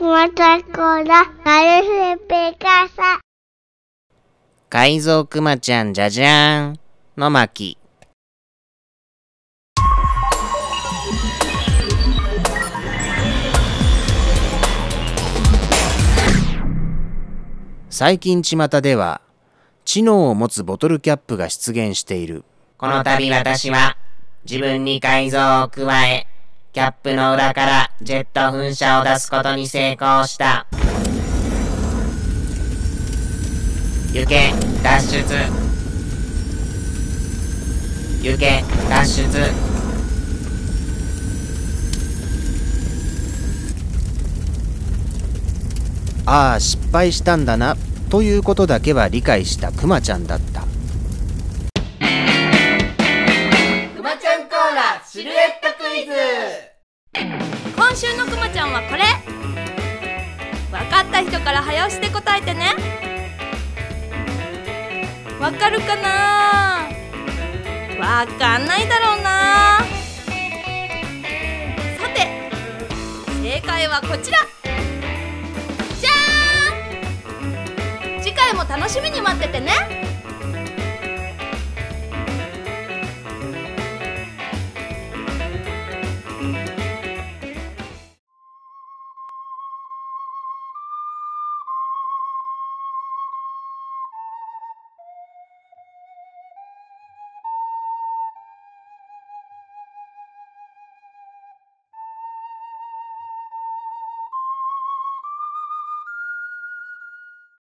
Hola, parece Picasa. 改造くまちゃんじゃじゃーんの巻最近巷では知能を持つボトルキャップが出現しているこの度私は自分に改造を加えキャップの裏からジェット噴射を出すことに成功した。行け脱出。行け脱出。ああ失敗したんだなということだけは理解したクマちゃんだった。くまちゃんコーラシルエットクイズはこれ。分かった人から早押しで答えてね。わかるかな？わかんないだろうな。さて正解はこちら。じゃーん！次回も楽しみに待っててね。